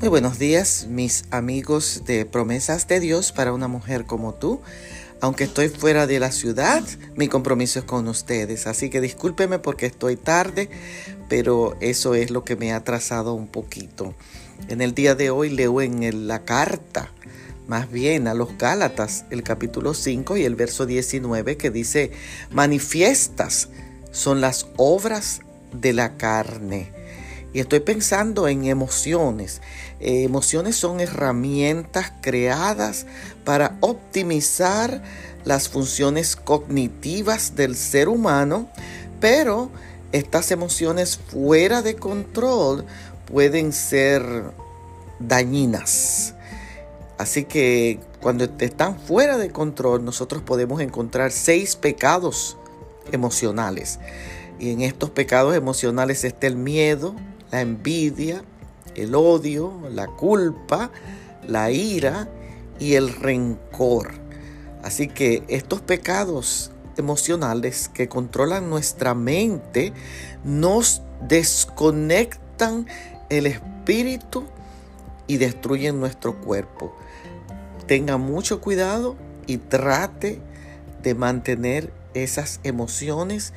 Muy buenos días, mis amigos de Promesas de Dios para una mujer como tú. Aunque estoy fuera de la ciudad, mi compromiso es con ustedes. Así que discúlpeme porque estoy tarde, pero eso es lo que me ha atrasado un poquito. En el día de hoy leo en la carta, más bien a los Gálatas, el capítulo 5 y el verso 19 que dice, manifiestas son las obras de la carne y estoy pensando en emociones. Eh, emociones son herramientas creadas para optimizar las funciones cognitivas del ser humano, pero estas emociones fuera de control pueden ser dañinas. Así que cuando están fuera de control, nosotros podemos encontrar seis pecados emocionales. Y en estos pecados emocionales está el miedo, la envidia, el odio, la culpa, la ira y el rencor. Así que estos pecados emocionales que controlan nuestra mente nos desconectan el espíritu y destruyen nuestro cuerpo. Tenga mucho cuidado y trate de mantener esas emociones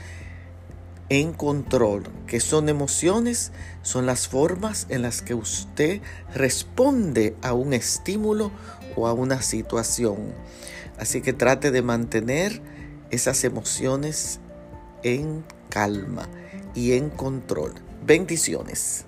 en control, que son emociones, son las formas en las que usted responde a un estímulo o a una situación. Así que trate de mantener esas emociones en calma y en control. Bendiciones.